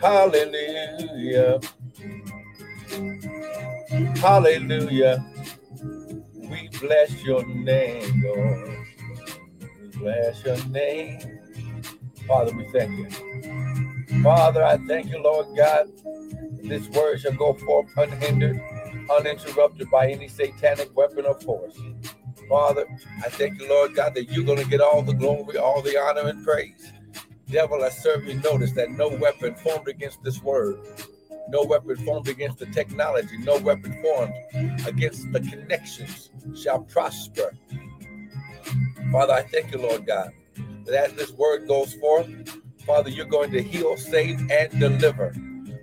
Hallelujah. Hallelujah. We bless your name, Lord. We bless your name. Father, we thank you. Father, I thank you, Lord God. This word shall go forth unhindered, uninterrupted by any satanic weapon or force. Father, I thank you, Lord God, that you're going to get all the glory, all the honor, and praise. Devil, I serve you notice that no weapon formed against this word, no weapon formed against the technology, no weapon formed against the connections shall prosper. Father, I thank you, Lord God, that as this word goes forth, Father, you're going to heal, save, and deliver.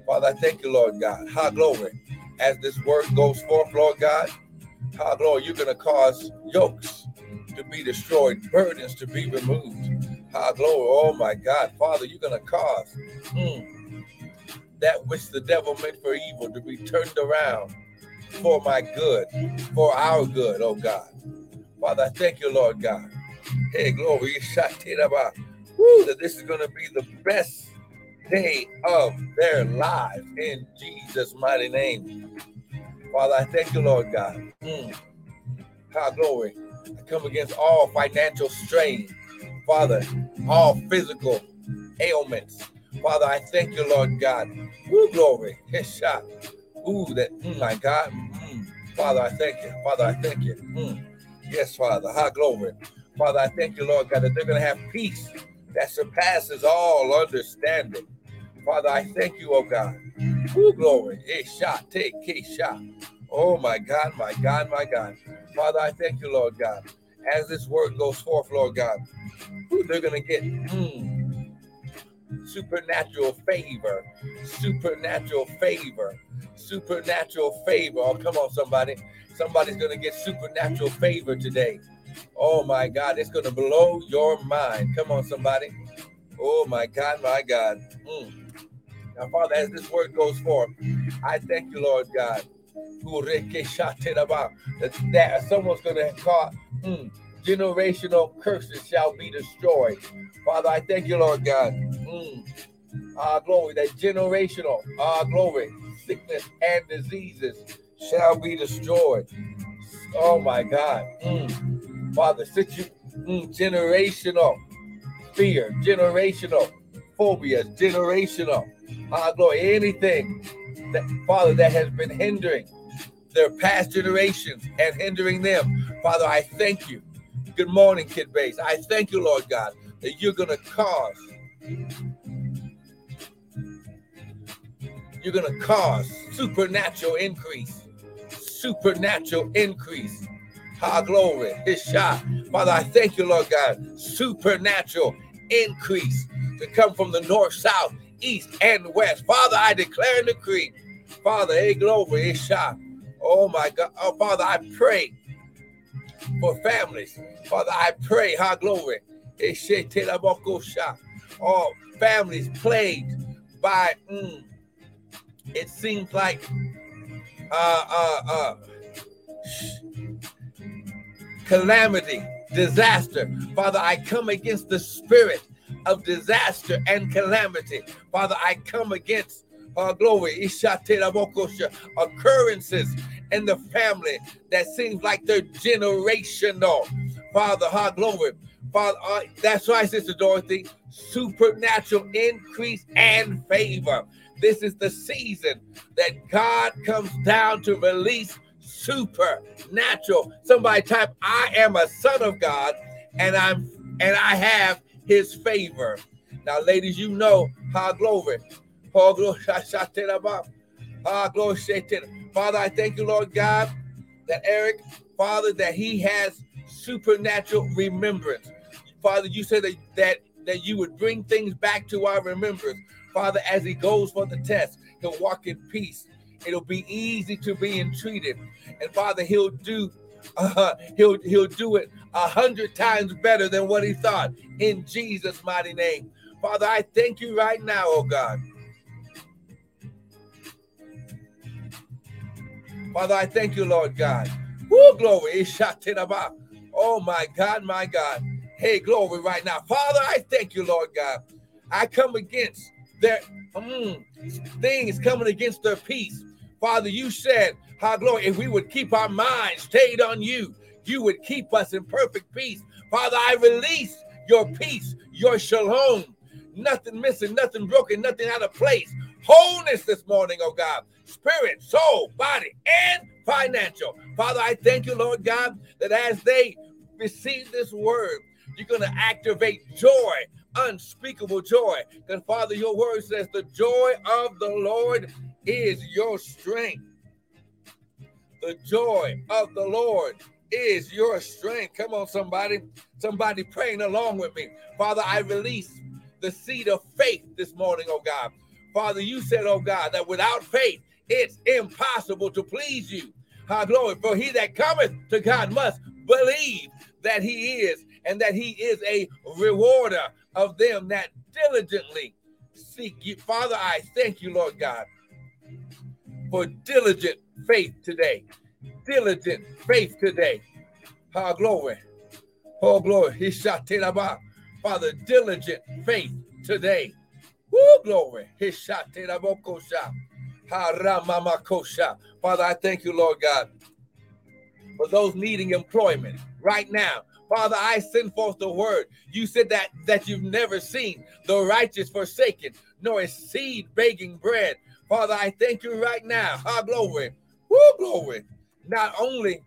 Father, I thank you, Lord God. High glory. As this word goes forth, Lord God, how, glory, you're going to cause yokes to be destroyed, burdens to be removed. How, glory, oh my God, Father, you're going to cause mm, that which the devil meant for evil to be turned around for my good, for our good, oh God. Father, I thank you, Lord God. Hey, glory, Woo, that this is going to be the best day of their lives in Jesus' mighty name. Father, I thank you, Lord God. Mm. God, glory. I come against all financial strain, Father, all physical ailments. Father, I thank you, Lord God. Woo, glory. His shot. Ooh, that, mm, my God. Mm. Father, I thank you. Father, I thank you. Mm. Yes, Father. High glory. Father, I thank you, Lord God, that they're going to have peace that surpasses all understanding. Father, I thank you, oh God. Woo, glory. Shot, take shot. Oh my God, my God, my God. Father, I thank you, Lord God. As this word goes forth, Lord God, who they're gonna get mm, supernatural favor, supernatural favor, supernatural favor. Oh, come on, somebody. Somebody's gonna get supernatural favor today. Oh my God, it's gonna blow your mind. Come on, somebody. Oh my God, my God. Mm. Now, Father, as this word goes forth, I thank you, Lord God. That, that someone's to call mm, generational curses shall be destroyed. Father, I thank you, Lord God. Mm, uh, glory, that generational, our glory, sickness and diseases shall be destroyed. Oh my God. Mm. Father, situ- mm, generational fear, generational phobias, generational our glory, anything that, Father, that has been hindering their past generations and hindering them. Father, I thank you. Good morning, Kid Base. I thank you, Lord God, that you're going to cause, you're going to cause supernatural increase, supernatural increase. High glory, his shot. Father, I thank you, Lord God, supernatural increase to come from the north, south, east, and west. Father, I declare and decree. Father, a glory, a shot. Oh my God. Oh, Father, I pray for families. Father, I pray, ha glory. All families plagued by mm, it seems like uh uh uh calamity, disaster. Father, I come against the spirit of disaster and calamity. Father, I come against uh, glory, occurrences in the family that seems like they're generational. Father, high glory. Father, uh, that's right, Sister Dorothy. Supernatural increase and favor. This is the season that God comes down to release supernatural. Somebody type, I am a son of God, and I'm and I have his favor. Now, ladies, you know how glory. Father, I thank you, Lord God, that Eric, Father, that he has supernatural remembrance. Father, you said that, that that you would bring things back to our remembrance. Father, as he goes for the test, he'll walk in peace. It'll be easy to be entreated. And Father, he'll do uh, he'll he'll do it a hundred times better than what he thought in Jesus' mighty name. Father, I thank you right now, oh God. Father, I thank you, Lord God. Woo, glory. Oh my God, my God. Hey, glory right now. Father, I thank you, Lord God. I come against their mm, things coming against their peace. Father, you said, how glory, if we would keep our minds stayed on you, you would keep us in perfect peace. Father, I release your peace, your shalom, nothing missing, nothing broken, nothing out of place. Wholeness this morning, oh God, spirit, soul, body, and financial. Father, I thank you, Lord God, that as they receive this word, you're going to activate joy, unspeakable joy. Because, Father, your word says the joy of the Lord is your strength. The joy of the Lord is your strength. Come on, somebody. Somebody praying along with me. Father, I release the seed of faith this morning, oh God. Father, you said, oh God, that without faith, it's impossible to please you. How glory. For he that cometh to God must believe that he is and that he is a rewarder of them that diligently seek you. Father, I thank you, Lord God, for diligent faith today. Diligent faith today. How glory. Oh, glory. Father, diligent faith today. Woo, glory. Father, I thank you, Lord God, for those needing employment right now. Father, I send forth the word. You said that that you've never seen the righteous forsaken, nor a seed begging bread. Father, I thank you right now. Ha glory. Woo, glory. Not only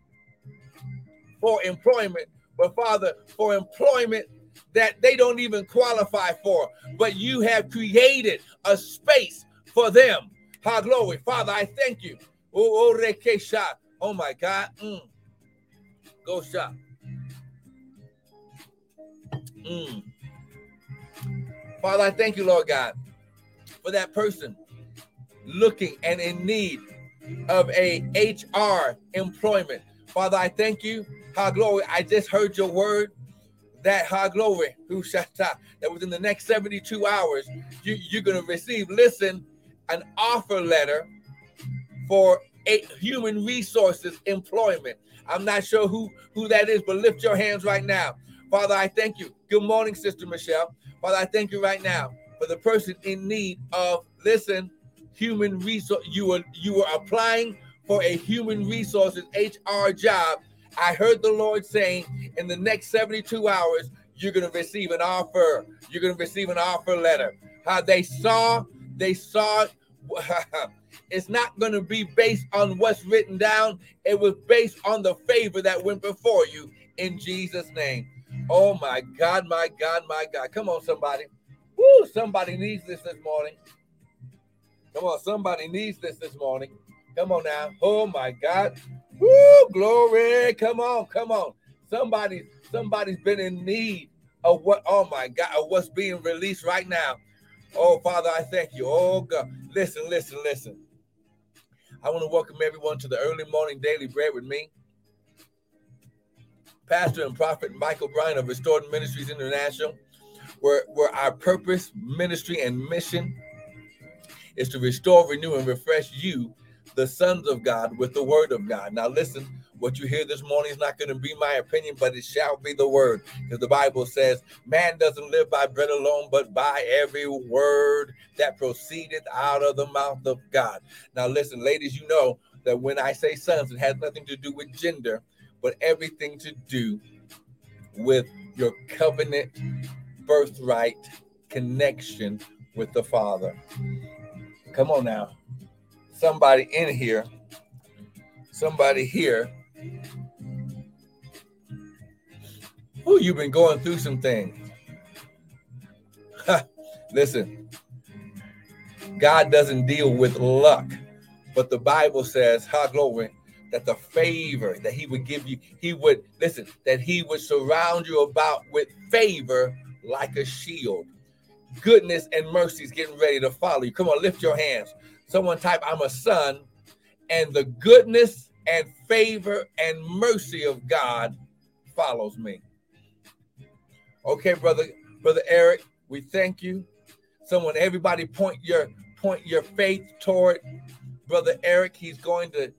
for employment, but Father, for employment that they don't even qualify for, but you have created a space for them. Ha glory. Father, I thank you. Oh, oh, oh my God. Mm. Go shop. Mm. Father, I thank you, Lord God, for that person looking and in need of a HR employment. Father, I thank you. How glory. I just heard your word that high glory who shall that within the next 72 hours you, you're going to receive listen an offer letter for a human resources employment. I'm not sure who who that is but lift your hands right now. Father i thank you. Good morning sister michelle. Father i thank you right now for the person in need of listen human resource you were you were applying for a human resources hr job I heard the Lord saying in the next 72 hours, you're going to receive an offer. You're going to receive an offer letter. How they saw, they saw it's not going to be based on what's written down. It was based on the favor that went before you in Jesus' name. Oh my God, my God, my God. Come on, somebody. Woo, somebody needs this this morning. Come on, somebody needs this this morning. Come on now. Oh my God. Woo, glory. Come on, come on. Somebody, somebody's been in need of what, oh my God, of what's being released right now. Oh, Father, I thank you. Oh, God. Listen, listen, listen. I want to welcome everyone to the early morning daily bread with me. Pastor and Prophet Michael Bryan of Restored Ministries International, where, where our purpose, ministry, and mission is to restore, renew, and refresh you the sons of God with the word of God. Now, listen, what you hear this morning is not going to be my opinion, but it shall be the word. Because the Bible says, man doesn't live by bread alone, but by every word that proceedeth out of the mouth of God. Now, listen, ladies, you know that when I say sons, it has nothing to do with gender, but everything to do with your covenant birthright connection with the Father. Come on now somebody in here, somebody here who you've been going through some things. Listen, God doesn't deal with luck, but the Bible says, how glory, that the favor that He would give you, He would listen, that He would surround you about with favor like a shield. Goodness and mercy is getting ready to follow you. Come on, lift your hands. Someone type, I'm a son, and the goodness and favor and mercy of God follows me. Okay, brother, brother Eric, we thank you. Someone, everybody, point your point your faith toward brother Eric. He's going to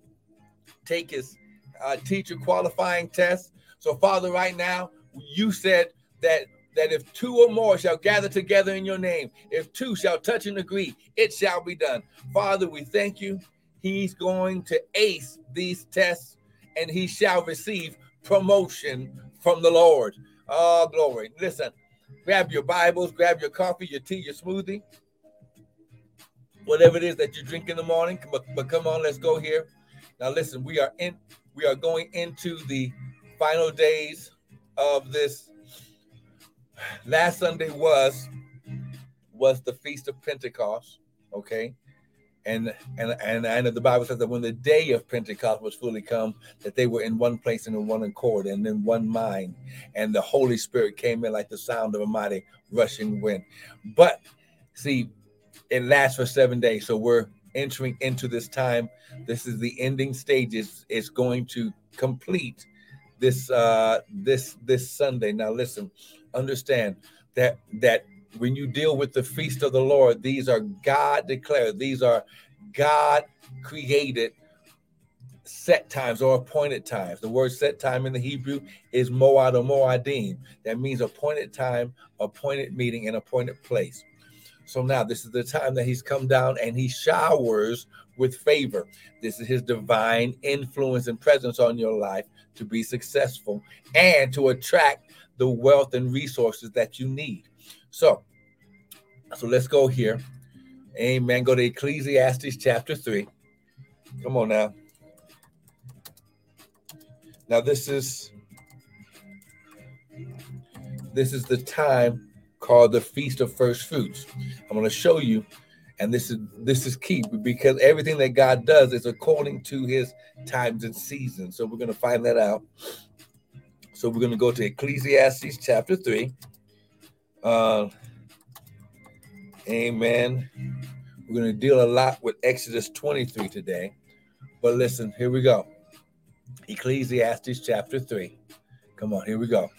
take his uh, teacher qualifying test. So, Father, right now, you said that that if two or more shall gather together in your name, if two shall touch and agree, it shall be done. Father, we thank you. He's going to ace these tests and he shall receive promotion from the Lord. Oh, glory. Listen, grab your Bibles, grab your coffee, your tea, your smoothie, whatever it is that you drink in the morning. But, but come on, let's go here. Now, listen, we are in, we are going into the final days of this. Last Sunday was was the feast of Pentecost. Okay, and and and and the Bible says that when the day of Pentecost was fully come, that they were in one place and in one accord and in one mind, and the Holy Spirit came in like the sound of a mighty rushing wind. But see, it lasts for seven days, so we're entering into this time. This is the ending stages. It's going to complete this uh this this Sunday. Now listen, understand that that when you deal with the feast of the Lord, these are God declared, these are God created set times or appointed times. The word set time in the Hebrew is moad or moadim. That means appointed time, appointed meeting, and appointed place. So now this is the time that he's come down and he showers with favor. This is his divine influence and presence on your life to be successful and to attract the wealth and resources that you need. So, so let's go here. Amen. Go to Ecclesiastes chapter 3. Come on now. Now this is this is the time called the feast of first fruits. I'm going to show you and this is this is key because everything that God does is according to his times and seasons. So we're going to find that out. So we're going to go to Ecclesiastes chapter 3. Uh, amen. We're going to deal a lot with Exodus 23 today. But listen, here we go. Ecclesiastes chapter 3. Come on, here we go.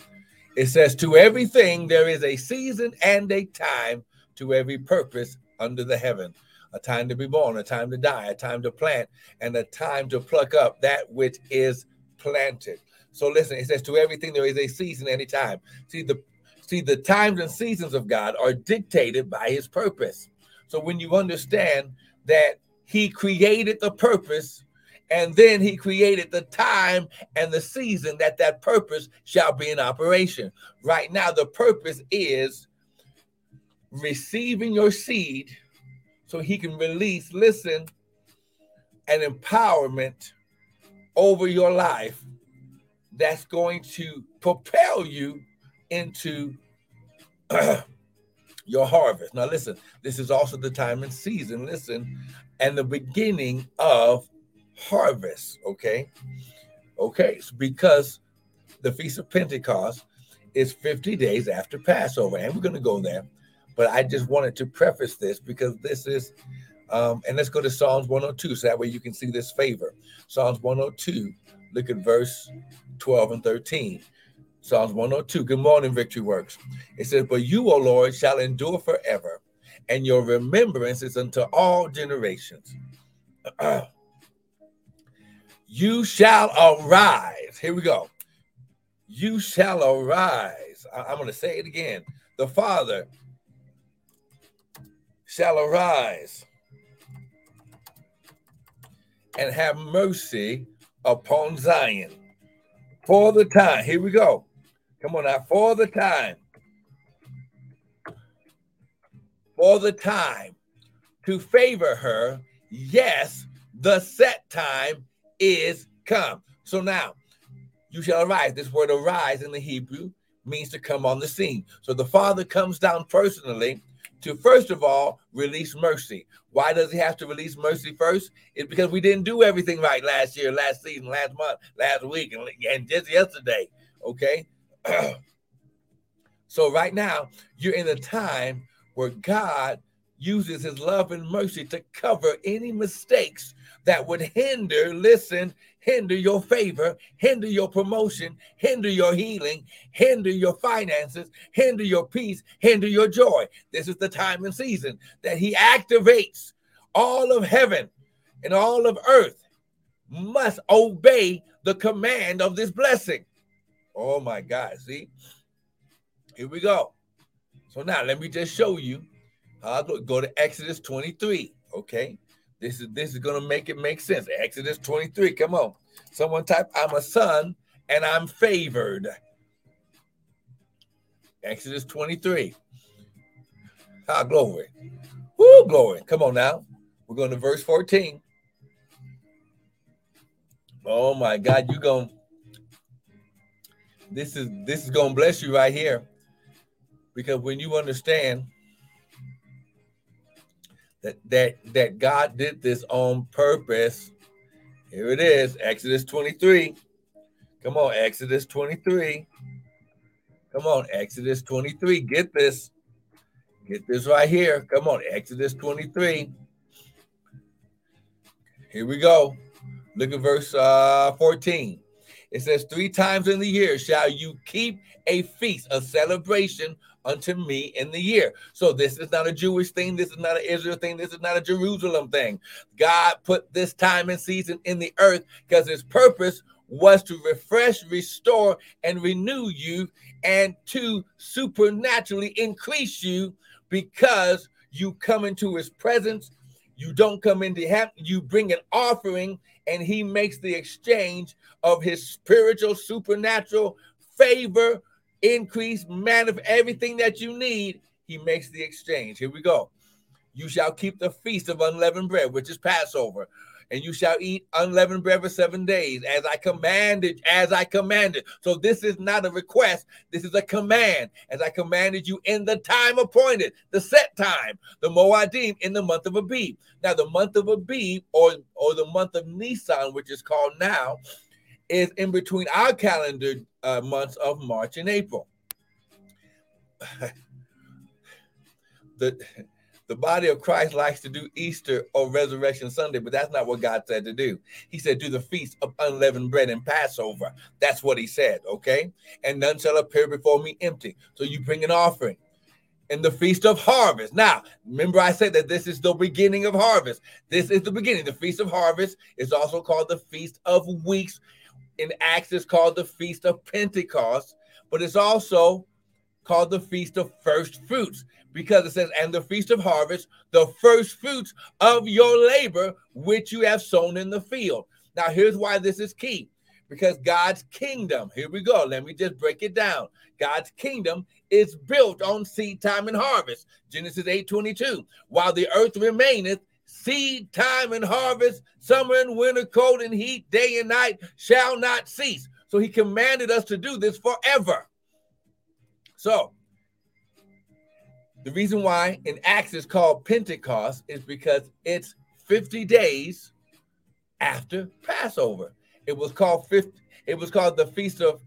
It says, To everything there is a season and a time to every purpose under the heaven a time to be born, a time to die, a time to plant, and a time to pluck up that which is planted. So listen, it says to everything there is a season and a time. See the see the times and seasons of God are dictated by his purpose. So when you understand that he created the purpose and then he created the time and the season that that purpose shall be in operation. Right now the purpose is receiving your seed so he can release, listen, an empowerment over your life that's going to propel you into your harvest. Now, listen, this is also the time and season, listen, and the beginning of harvest, okay? Okay, so because the Feast of Pentecost is 50 days after Passover, and we're going to go there. But I just wanted to preface this because this is, um, and let's go to Psalms 102 so that way you can see this favor. Psalms 102, look at verse 12 and 13. Psalms 102. Good morning, Victory Works. It says, But you, O Lord, shall endure forever, and your remembrance is unto all generations. you shall arise. Here we go. You shall arise. I- I'm going to say it again. The Father shall arise and have mercy upon Zion for the time. Here we go. Come on now, for the time. For the time to favor her. Yes, the set time is come. So now, you shall arise. This word arise in the Hebrew means to come on the scene. So the Father comes down personally to first of all release mercy. Why does he have to release mercy first? It's because we didn't do everything right last year, last season, last month, last week, and, and just yesterday. Okay. so right now, you're in a time where God uses his love and mercy to cover any mistakes that would hinder, listen, hinder your favor, hinder your promotion, hinder your healing, hinder your finances, hinder your peace, hinder your joy. This is the time and season that he activates all of heaven and all of earth must obey the command of this blessing. Oh my God, see? Here we go. So now let me just show you. I'll go, go to Exodus 23. Okay. This is this is gonna make it make sense. Exodus 23. Come on. Someone type, I'm a son and I'm favored. Exodus 23. Ah, glory. Woo, glory. Come on now. We're going to verse 14. Oh my God, you're going this is this is gonna bless you right here. Because when you understand that that that God did this on purpose, here it is, Exodus 23. Come on, Exodus 23. Come on, Exodus 23. Get this. Get this right here. Come on, Exodus 23. Here we go. Look at verse uh, 14. It says, Three times in the year shall you keep a feast, a celebration unto me in the year. So this is not a Jewish thing. This is not an Israel thing. This is not a Jerusalem thing. God put this time and season in the earth because his purpose was to refresh, restore, and renew you and to supernaturally increase you because you come into his presence. You don't come into heaven, you bring an offering, and he makes the exchange of his spiritual, supernatural favor, increase, man of everything that you need. He makes the exchange. Here we go. You shall keep the feast of unleavened bread, which is Passover and you shall eat unleavened bread for seven days, as I commanded, as I commanded. So this is not a request, this is a command, as I commanded you in the time appointed, the set time, the Moadim in the month of Abib. Now, the month of Abib, or or the month of Nisan, which is called now, is in between our calendar uh, months of March and April. the the body of Christ likes to do Easter or Resurrection Sunday, but that's not what God said to do. He said, Do the feast of unleavened bread and Passover. That's what he said, okay? And none shall appear before me empty. So you bring an offering. In the feast of harvest. Now, remember, I said that this is the beginning of harvest. This is the beginning. The feast of harvest is also called the feast of weeks. In Acts, it's called the feast of Pentecost, but it's also called the feast of first fruits because it says, and the feast of harvest, the first fruits of your labor, which you have sown in the field. Now, here's why this is key because God's kingdom, here we go. Let me just break it down. God's kingdom is built on seed time and harvest. Genesis 8 22. While the earth remaineth, seed time and harvest, summer and winter, cold and heat, day and night shall not cease. So he commanded us to do this forever. So the reason why in Acts is called Pentecost is because it's 50 days after Passover. It was called 50, it was called the Feast of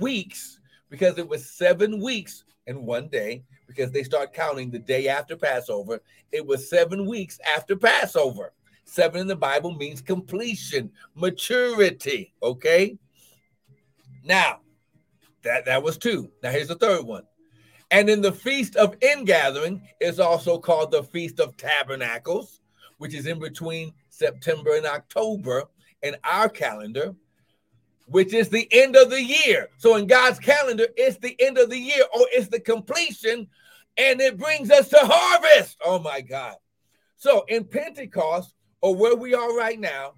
Weeks because it was seven weeks and one day because they start counting the day after Passover. It was seven weeks after Passover. Seven in the Bible means completion, maturity. Okay. Now, that, that was two. Now here's the third one. And in the Feast of Ingathering is also called the Feast of Tabernacles, which is in between September and October in our calendar, which is the end of the year. So in God's calendar, it's the end of the year or it's the completion, and it brings us to harvest. Oh my God. So in Pentecost, or where we are right now,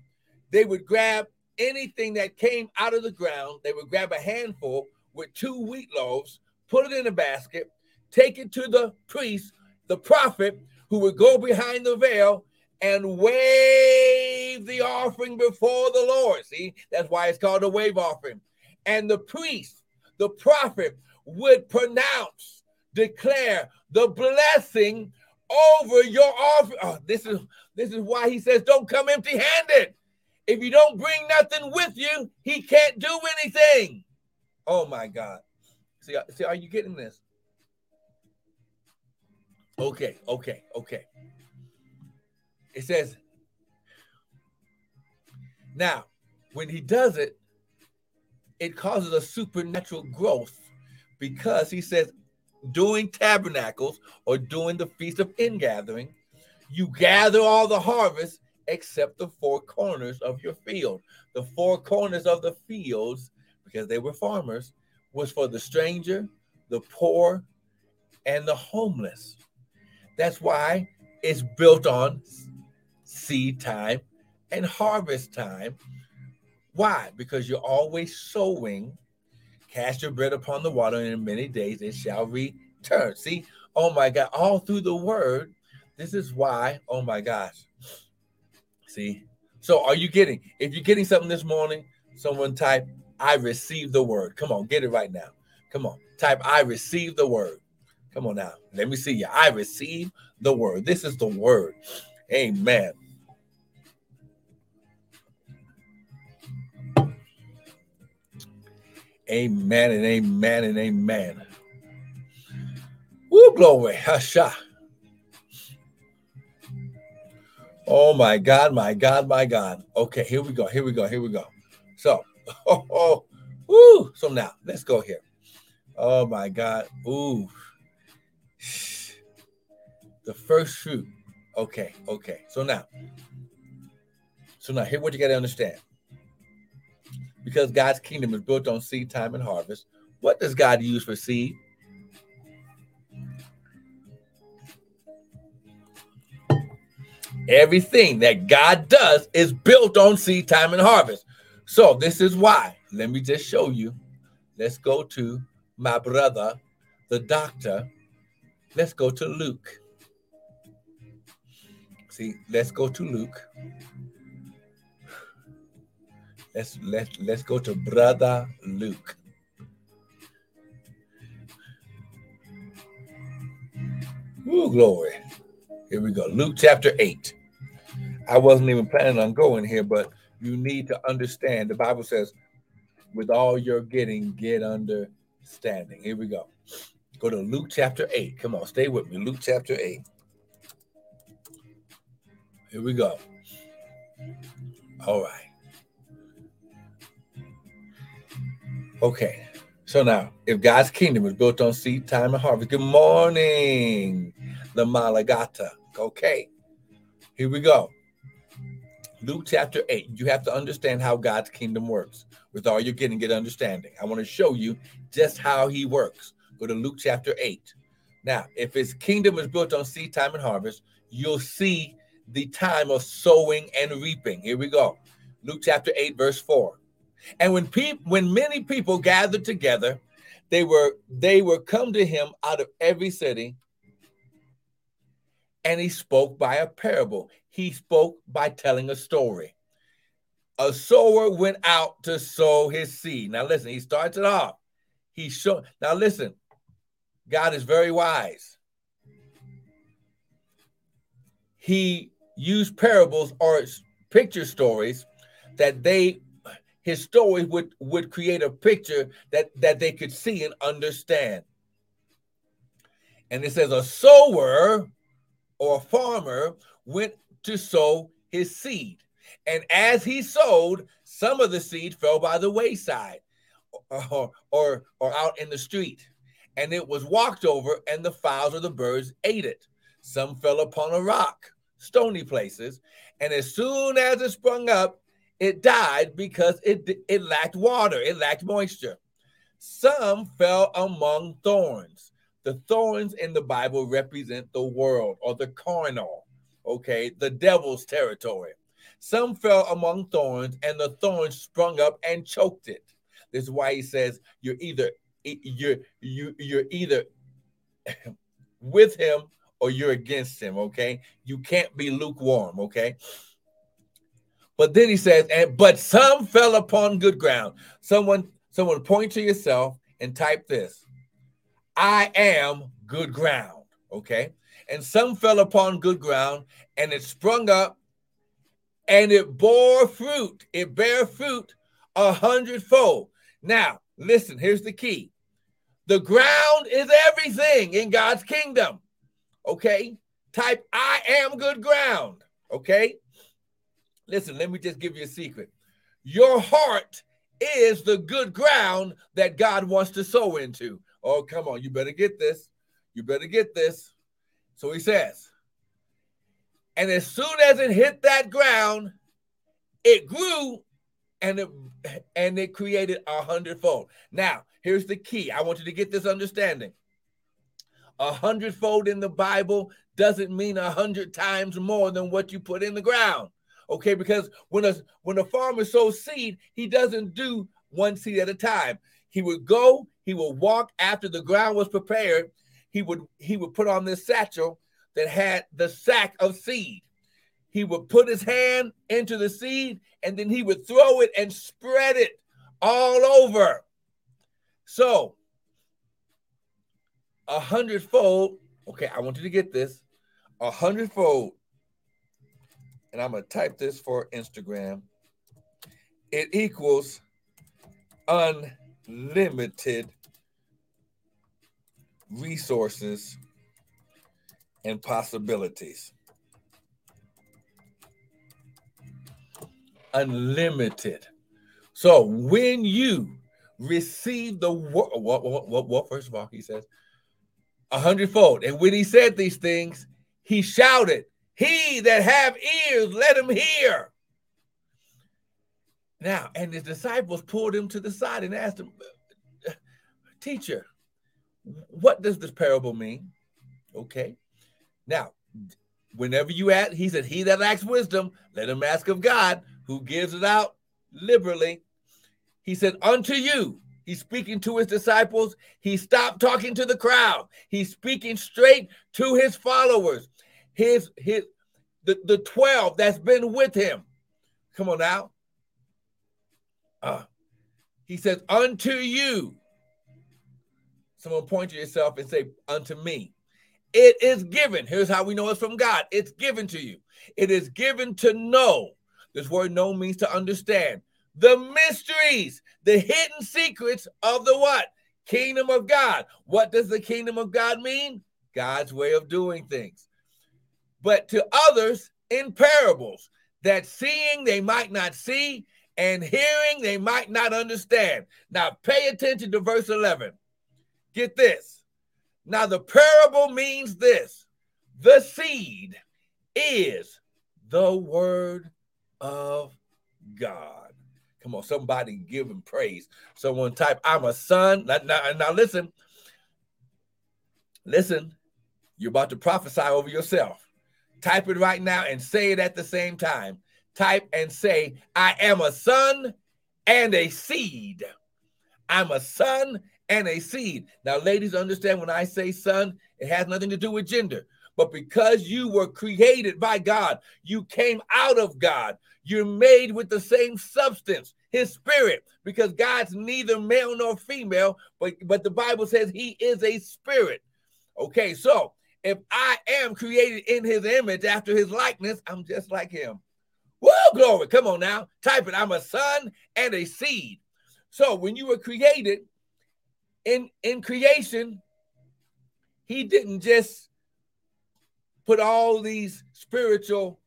they would grab anything that came out of the ground, they would grab a handful with two wheat loaves put it in a basket, take it to the priest, the prophet, who would go behind the veil and wave the offering before the Lord. See, that's why it's called a wave offering. And the priest, the prophet, would pronounce, declare the blessing over your offering. Oh, this is this is why he says, "Don't come empty-handed." If you don't bring nothing with you, he can't do anything. Oh my God. See, uh, see, are you getting this? Okay, okay, okay. It says, now, when he does it, it causes a supernatural growth because he says, doing tabernacles or doing the feast of ingathering, you gather all the harvest except the four corners of your field. The four corners of the fields, because they were farmers, was for the stranger, the poor, and the homeless. That's why it's built on seed time and harvest time. Why? Because you're always sowing. Cast your bread upon the water, and in many days it shall return. See, oh my God, all through the word, this is why, oh my gosh. See, so are you getting, if you're getting something this morning, someone type, I receive the word. Come on, get it right now. Come on, type, I receive the word. Come on now. Let me see you. I receive the word. This is the word. Amen. Amen and amen and amen. Woo, glory. Hasha. Oh my God, my God, my God. Okay, here we go. Here we go. Here we go. So, oh, oh, woo. So now let's go here. Oh my God. Ooh. The first fruit. Okay, okay. So now, so now here what you got to understand. Because God's kingdom is built on seed time and harvest. What does God use for seed? Everything that God does is built on seed time and harvest. So this is why. Let me just show you. Let's go to my brother, the doctor. Let's go to Luke. See, let's go to Luke. Let's let let's go to brother Luke. Ooh, glory. Here we go. Luke chapter 8. I wasn't even planning on going here, but you need to understand. The Bible says, with all you're getting, get understanding. Here we go. Go to Luke chapter 8. Come on, stay with me. Luke chapter 8. Here we go. All right. Okay. So now, if God's kingdom is built on seed time and harvest, good morning, the Malagata. Okay, here we go. Luke chapter 8. You have to understand how God's kingdom works. With all you're getting, get understanding. I want to show you just how he works. Go to Luke chapter 8. Now, if his kingdom is built on seed time and harvest, you'll see the time of sowing and reaping. Here we go. Luke chapter 8, verse 4. And when people when many people gathered together, they were they were come to him out of every city and he spoke by a parable. He spoke by telling a story. A sower went out to sow his seed. Now listen, he starts it off. He showed. Now listen, God is very wise. He used parables or picture stories that they his story would would create a picture that that they could see and understand. And it says a sower or a farmer went to sow his seed. And as he sowed, some of the seed fell by the wayside or, or, or out in the street. And it was walked over, and the fowls or the birds ate it. Some fell upon a rock, stony places. And as soon as it sprung up, it died because it, it lacked water, it lacked moisture. Some fell among thorns the thorns in the Bible represent the world or the carnal, okay, the devil's territory. Some fell among thorns, and the thorns sprung up and choked it. This is why he says you're either you're you you're either with him or you're against him. Okay, you can't be lukewarm. Okay. But then he says, and but some fell upon good ground. Someone, someone point to yourself and type this. I am good ground. Okay. And some fell upon good ground and it sprung up and it bore fruit. It bare fruit a hundredfold. Now, listen, here's the key the ground is everything in God's kingdom. Okay. Type I am good ground. Okay. Listen, let me just give you a secret. Your heart is the good ground that God wants to sow into. Oh, come on, you better get this. You better get this. So he says, and as soon as it hit that ground, it grew and it and it created a hundredfold. Now, here's the key. I want you to get this understanding. A hundredfold in the Bible doesn't mean a hundred times more than what you put in the ground. Okay, because when a when a farmer sows seed, he doesn't do one seed at a time. He would go, he would walk after the ground was prepared. He would he would put on this satchel that had the sack of seed. He would put his hand into the seed and then he would throw it and spread it all over. So, a hundredfold, okay, I want you to get this a hundredfold, and I'm going to type this for Instagram. It equals unlimited resources and possibilities. Unlimited. So when you receive the word, first of all, he says, a hundredfold. And when he said these things, he shouted, He that have ears, let him hear. Now, and his disciples pulled him to the side and asked him, Teacher, what does this parable mean? Okay. Now, whenever you ask, he said, He that lacks wisdom, let him ask of God, who gives it out liberally. He said, Unto you, he's speaking to his disciples. He stopped talking to the crowd. He's speaking straight to his followers, his, his, the, the 12 that's been with him. Come on now. Uh, he says, Unto you. Someone point to yourself and say, Unto me. It is given. Here's how we know it's from God. It's given to you. It is given to know. This word know means to understand the mysteries, the hidden secrets of the what? Kingdom of God. What does the kingdom of God mean? God's way of doing things. But to others in parables, that seeing they might not see, and hearing they might not understand. Now pay attention to verse 11. Get this. Now, the parable means this the seed is the word of God. Come on, somebody give him praise. Someone type, I'm a son. Now, now, now listen, listen, you're about to prophesy over yourself. Type it right now and say it at the same time. Type and say, I am a son and a seed. I'm a son and a seed. Now, ladies, understand when I say son, it has nothing to do with gender. But because you were created by God, you came out of God. You're made with the same substance, his spirit, because God's neither male nor female, but, but the Bible says he is a spirit. Okay, so if I am created in his image after his likeness, I'm just like him. Whoa, glory. Come on now. Type it. I'm a son and a seed. So when you were created, in in creation, he didn't just put all these spiritual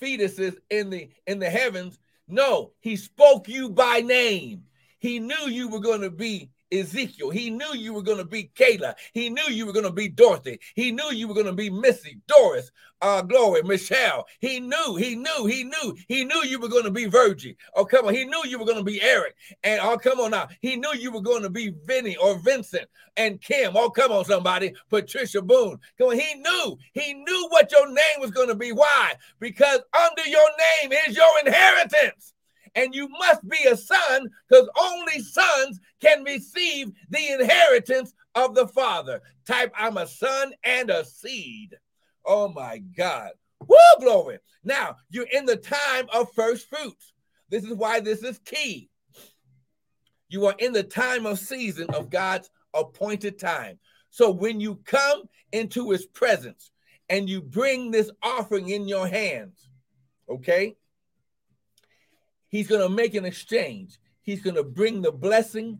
fetuses in the in the heavens. No, he spoke you by name. He knew you were going to be Ezekiel. He knew you were going to be Kayla. He knew you were going to be Dorothy. He knew you were going to be Missy, Doris, uh, Glory, Michelle. He knew, he knew, he knew, he knew you were going to be Virgie. Oh, come on. He knew you were going to be Eric. And oh, come on now. He knew you were going to be Vinny or Vincent and Kim. Oh, come on, somebody. Patricia Boone. Come on. He knew, he knew what your name was going to be. Why? Because under your name is your inheritance and you must be a son because only sons can receive the inheritance of the father. Type, I'm a son and a seed. Oh my God. Woo, glory. Now, you're in the time of first fruits. This is why this is key. You are in the time of season of God's appointed time. So when you come into his presence and you bring this offering in your hands, okay? He's going to make an exchange. He's going to bring the blessing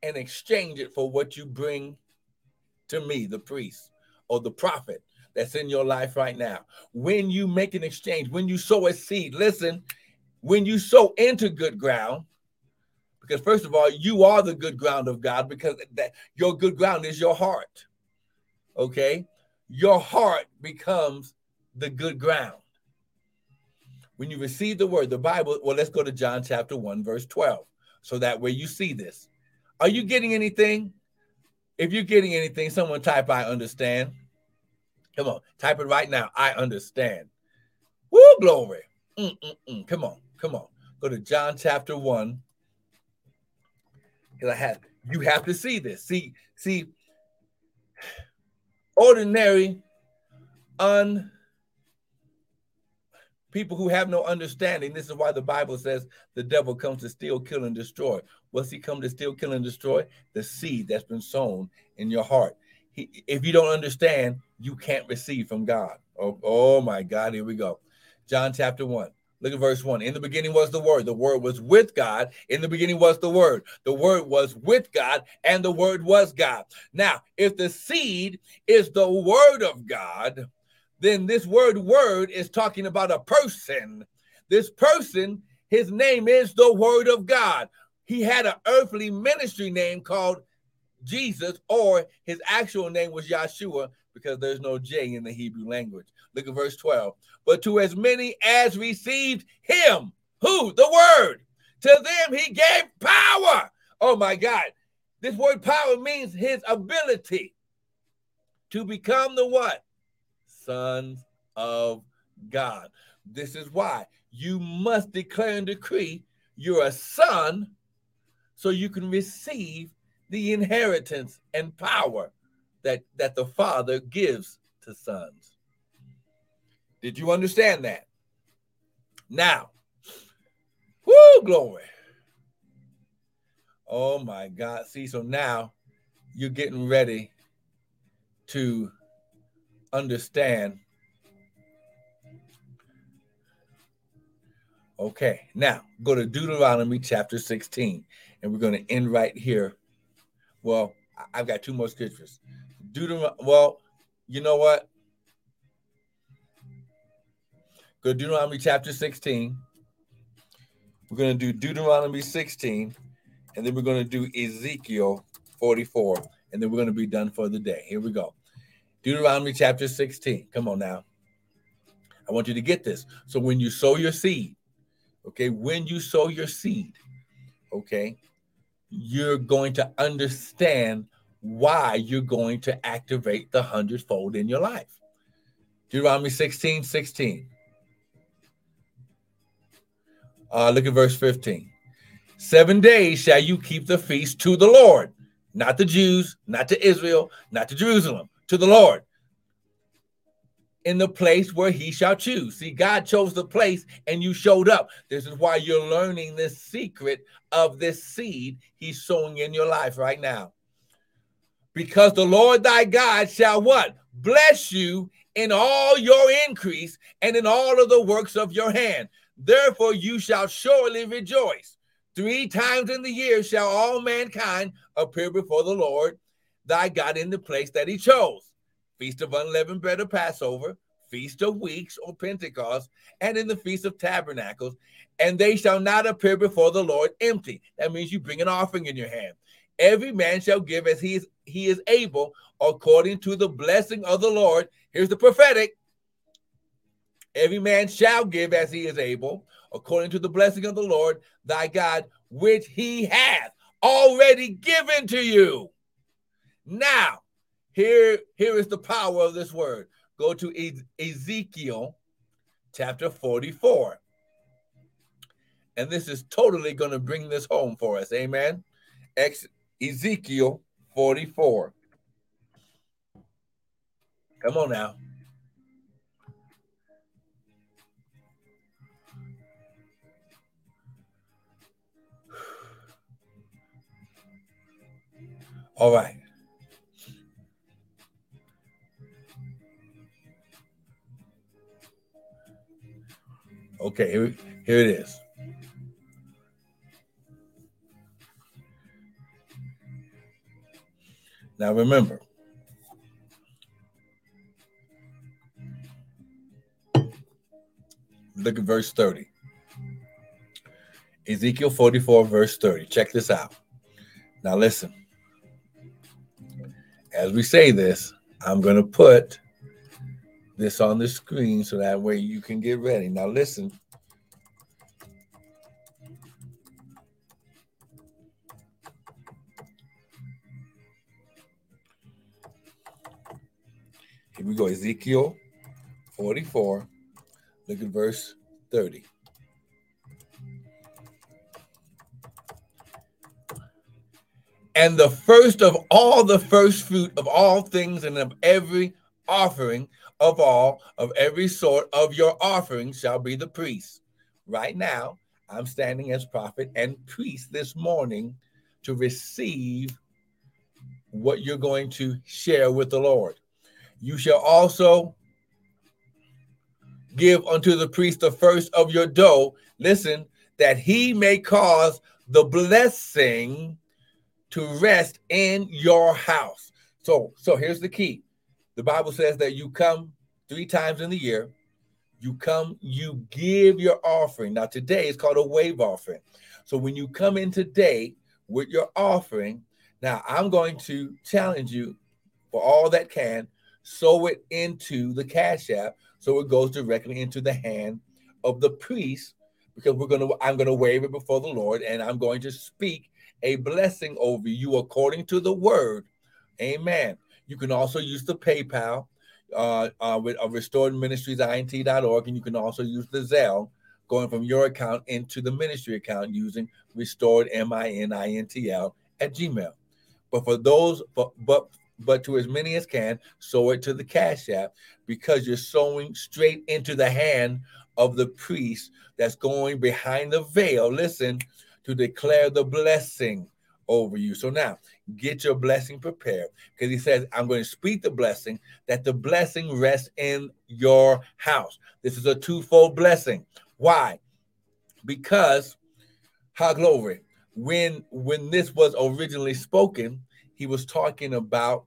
and exchange it for what you bring to me, the priest or the prophet that's in your life right now. When you make an exchange, when you sow a seed, listen, when you sow into good ground, because first of all, you are the good ground of God because that your good ground is your heart. Okay? Your heart becomes the good ground. When you receive the word, the Bible, well, let's go to John chapter 1, verse 12. So that way you see this. Are you getting anything? If you're getting anything, someone type I understand. Come on, type it right now. I understand. Woo, glory. Mm-mm-mm. Come on, come on. Go to John chapter 1. Because I have you have to see this. See, see, ordinary, un people who have no understanding. This is why the Bible says the devil comes to steal, kill, and destroy. What's he come to steal, kill, and destroy? The seed that's been sown in your heart. He, if you don't understand, you can't receive from God. Oh, oh my God, here we go. John chapter 1. Look at verse 1. In the beginning was the Word. The Word was with God. In the beginning was the Word. The Word was with God, and the Word was God. Now, if the seed is the Word of God, then this word word is talking about a person. This person, his name is the Word of God. He had an earthly ministry name called Jesus, or his actual name was Yeshua, because there's no J in the Hebrew language. Look at verse 12. But to as many as received him, who? The word. To them he gave power. Oh my God. This word power means his ability to become the what? Sons of God. This is why you must declare and decree you're a son so you can receive the inheritance and power that, that the Father gives to sons. Did you understand that? Now, whoo, glory. Oh my God. See, so now you're getting ready to understand. Okay, now go to Deuteronomy chapter 16, and we're going to end right here. Well, I've got two more scriptures. Deuteronomy. Well, you know what? Go to Deuteronomy chapter 16. We're going to do Deuteronomy 16, and then we're going to do Ezekiel 44, and then we're going to be done for the day. Here we go. Deuteronomy chapter 16. Come on now. I want you to get this. So when you sow your seed, okay, when you sow your seed, okay, you're going to understand why you're going to activate the hundredfold in your life. Deuteronomy 16 16. Uh, look at verse 15. Seven days shall you keep the feast to the Lord, not the Jews, not to Israel, not to Jerusalem, to the Lord in the place where he shall choose. See, God chose the place and you showed up. This is why you're learning this secret of this seed he's sowing in your life right now because the Lord thy God shall what? Bless you in all your increase and in all of the works of your hand. Therefore, you shall surely rejoice. Three times in the year shall all mankind appear before the Lord thy God in the place that he chose. Feast of unleavened bread of Passover, feast of weeks or Pentecost, and in the feast of tabernacles. And they shall not appear before the Lord empty. That means you bring an offering in your hand. Every man shall give as he is he is able, according to the blessing of the Lord. Here's the prophetic. Every man shall give as he is able, according to the blessing of the Lord thy God, which he hath already given to you. Now, here, here is the power of this word. Go to Ezekiel chapter 44. And this is totally going to bring this home for us. Amen. Ex- Ezekiel 44. Come on now. All right. Okay, here, here it is. Now remember, look at verse 30. Ezekiel 44, verse 30. Check this out. Now listen. As we say this, I'm going to put this on the screen so that way you can get ready. Now, listen. Here we go Ezekiel 44, look at verse 30. And the first of all the first fruit of all things and of every offering of all of every sort of your offering shall be the priest. Right now, I'm standing as prophet and priest this morning to receive what you're going to share with the Lord. You shall also give unto the priest the first of your dough. Listen, that he may cause the blessing to rest in your house. So, so here's the key. The Bible says that you come three times in the year. You come, you give your offering. Now, today is called a wave offering. So when you come in today with your offering, now I'm going to challenge you for all that can sow it into the cash app so it goes directly into the hand of the priest because we're to I'm going to wave it before the Lord and I'm going to speak a blessing over you according to the word. Amen. You can also use the PayPal uh, uh, with uh, restored ministries int.org and you can also use the Zelle going from your account into the ministry account using restored m-i-n-i-n-t-l at gmail but for those but but but to as many as can, sow it to the Cash App because you're sowing straight into the hand of the priest that's going behind the veil. Listen to declare the blessing over you. So now get your blessing prepared because he says, I'm going to speak the blessing that the blessing rests in your house. This is a twofold blessing. Why? Because, how glory, when when this was originally spoken, he was talking about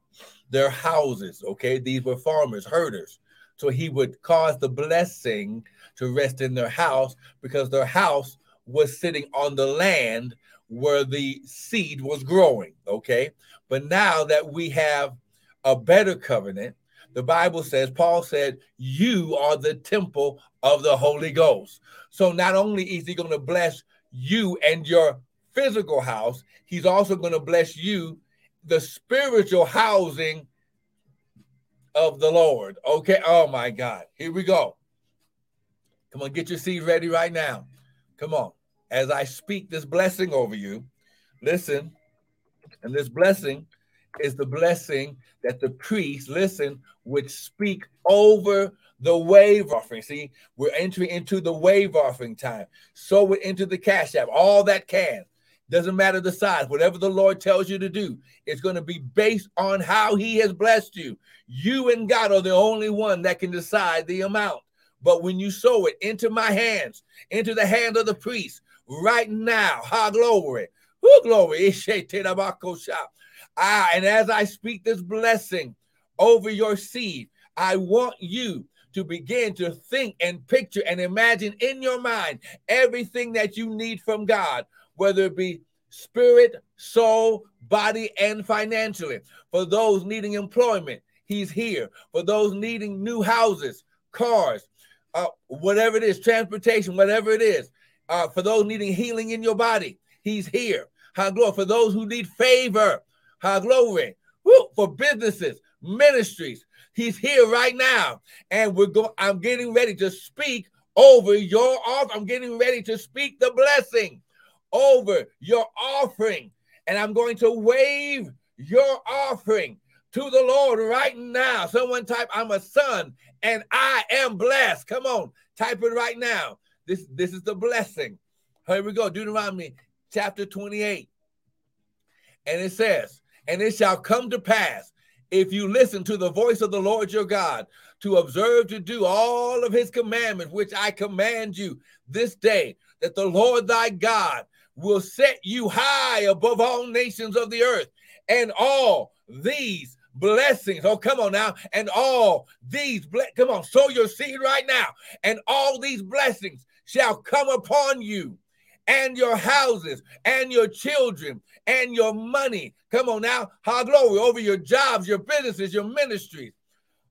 their houses. Okay, these were farmers, herders. So he would cause the blessing to rest in their house because their house was sitting on the land where the seed was growing. Okay, but now that we have a better covenant, the Bible says, Paul said, You are the temple of the Holy Ghost. So not only is he going to bless you and your physical house, he's also going to bless you the spiritual housing of the Lord. Okay. Oh my God. Here we go. Come on, get your seed ready right now. Come on. As I speak this blessing over you, listen. And this blessing is the blessing that the priest, listen, would speak over the wave offering. See, we're entering into the wave offering time. Sow it into the cash app, all that can. Doesn't matter the size, whatever the Lord tells you to do, it's going to be based on how He has blessed you. You and God are the only one that can decide the amount. But when you sow it into my hands, into the hand of the priest, right now, ha glory, who glory, ah, and as I speak this blessing over your seed, I want you to begin to think and picture and imagine in your mind everything that you need from God whether it be spirit, soul, body, and financially. For those needing employment, he's here. For those needing new houses, cars, uh, whatever it is, transportation, whatever it is. Uh, for those needing healing in your body, he's here. High glory. For those who need favor, high glory. Woo, for businesses, ministries, he's here right now. And we're going, I'm getting ready to speak over your offer. I'm getting ready to speak the blessing over your offering. And I'm going to wave your offering to the Lord right now. Someone type, I'm a son and I am blessed. Come on, type it right now. This, this is the blessing. Here we go. Deuteronomy chapter 28. And it says, And it shall come to pass if you listen to the voice of the Lord your God to observe to do all of his commandments, which I command you this day, that the Lord thy God will set you high above all nations of the earth, and all these blessings. Oh, come on now. And all these, ble- come on, sow your seed right now. And all these blessings shall come upon you and your houses and your children and your money. Come on now. High glory over your jobs, your businesses, your ministries.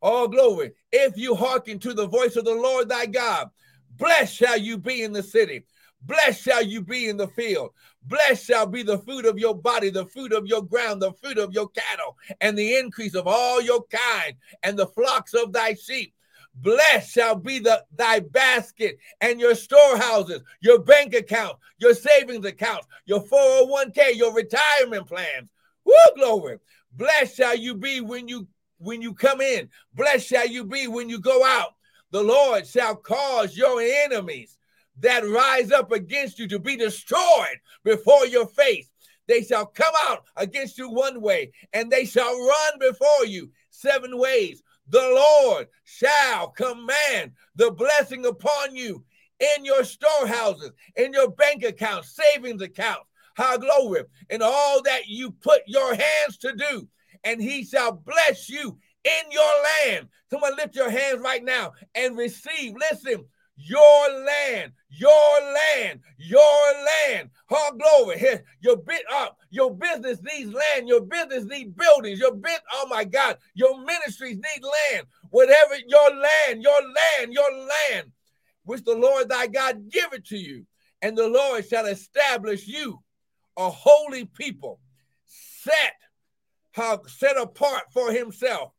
All glory. If you hearken to the voice of the Lord thy God, blessed shall you be in the city. Blessed shall you be in the field. Blessed shall be the fruit of your body, the fruit of your ground, the fruit of your cattle, and the increase of all your kind, and the flocks of thy sheep. Blessed shall be the thy basket and your storehouses, your bank account, your savings accounts, your 401k, your retirement plans. Woo, glory. Blessed shall you be when you when you come in. Blessed shall you be when you go out. The Lord shall cause your enemies that rise up against you to be destroyed before your face. They shall come out against you one way, and they shall run before you seven ways. The Lord shall command the blessing upon you in your storehouses, in your bank accounts, savings accounts, high glory, in all that you put your hands to do. And he shall bless you in your land. Someone lift your hands right now and receive. Listen, your land, your land, your land. Her glory. Here, your bit up. Your business needs land. Your business needs buildings. Your bit, oh my God, your ministries need land. Whatever your land, your land, your land, which the Lord thy God give it to you. And the Lord shall establish you a holy people, set, set apart for himself,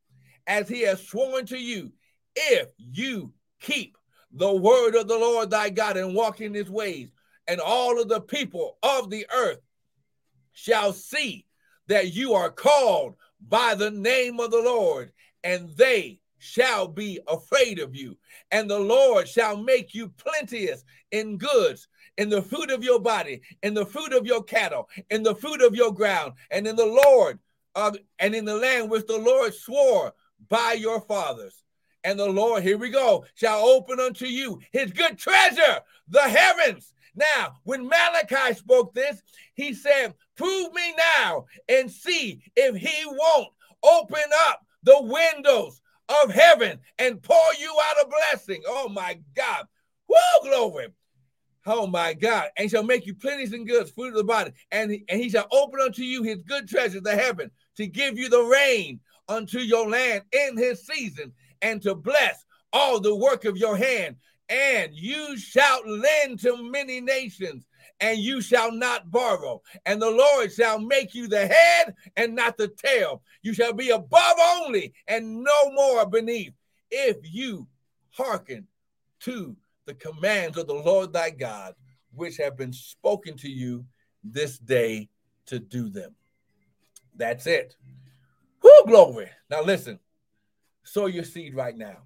as he has sworn to you, if you keep the word of the Lord thy God and walk in his ways, and all of the people of the earth shall see that you are called by the name of the Lord, and they shall be afraid of you. And the Lord shall make you plenteous in goods, in the fruit of your body, in the fruit of your cattle, in the fruit of your ground, and in the Lord, uh, and in the land which the Lord swore by your fathers. And the Lord, here we go, shall open unto you his good treasure, the heavens. Now, when Malachi spoke this, he said, Prove me now and see if he won't open up the windows of heaven and pour you out a blessing. Oh my God. Whoa, glory. Oh my God. And shall make you plenty and goods, fruit of the body. And, and he shall open unto you his good treasures the heaven, to give you the rain unto your land in his season and to bless all the work of your hand. And you shall lend to many nations, and you shall not borrow. And the Lord shall make you the head and not the tail. You shall be above only and no more beneath, if you hearken to the commands of the Lord thy God, which have been spoken to you this day to do them. That's it. Whoo, glory. Now listen, sow your seed right now.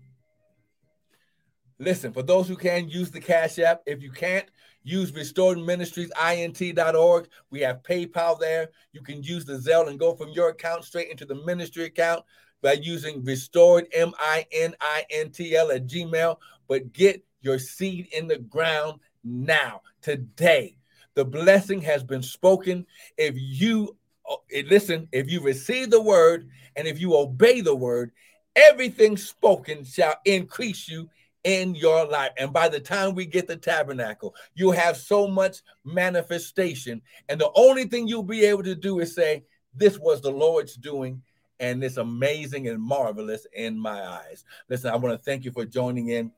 Listen, for those who can use the Cash App, if you can't, use Restored Ministries, int.org. We have PayPal there. You can use the Zelle and go from your account straight into the ministry account by using Restored M I N I N T L at Gmail. But get your seed in the ground now, today. The blessing has been spoken. If you Oh, eh, listen, if you receive the word and if you obey the word, everything spoken shall increase you in your life. And by the time we get the tabernacle, you'll have so much manifestation. And the only thing you'll be able to do is say, This was the Lord's doing, and it's amazing and marvelous in my eyes. Listen, I want to thank you for joining in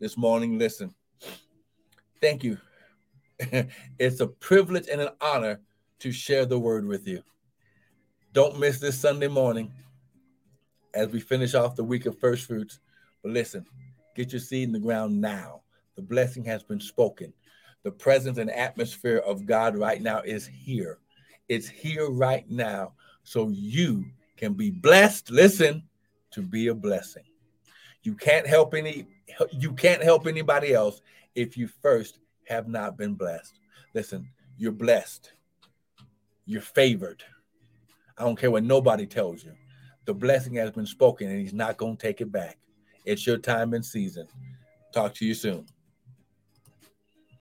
this morning. Listen, thank you. it's a privilege and an honor to share the word with you. Don't miss this Sunday morning as we finish off the week of first fruits. But listen, get your seed in the ground now. The blessing has been spoken. The presence and atmosphere of God right now is here. It's here right now. So you can be blessed. Listen, to be a blessing. You can't help any you can't help anybody else if you first have not been blessed. Listen, you're blessed. You're favored. I don't care what nobody tells you. The blessing has been spoken and he's not going to take it back. It's your time and season. Talk to you soon.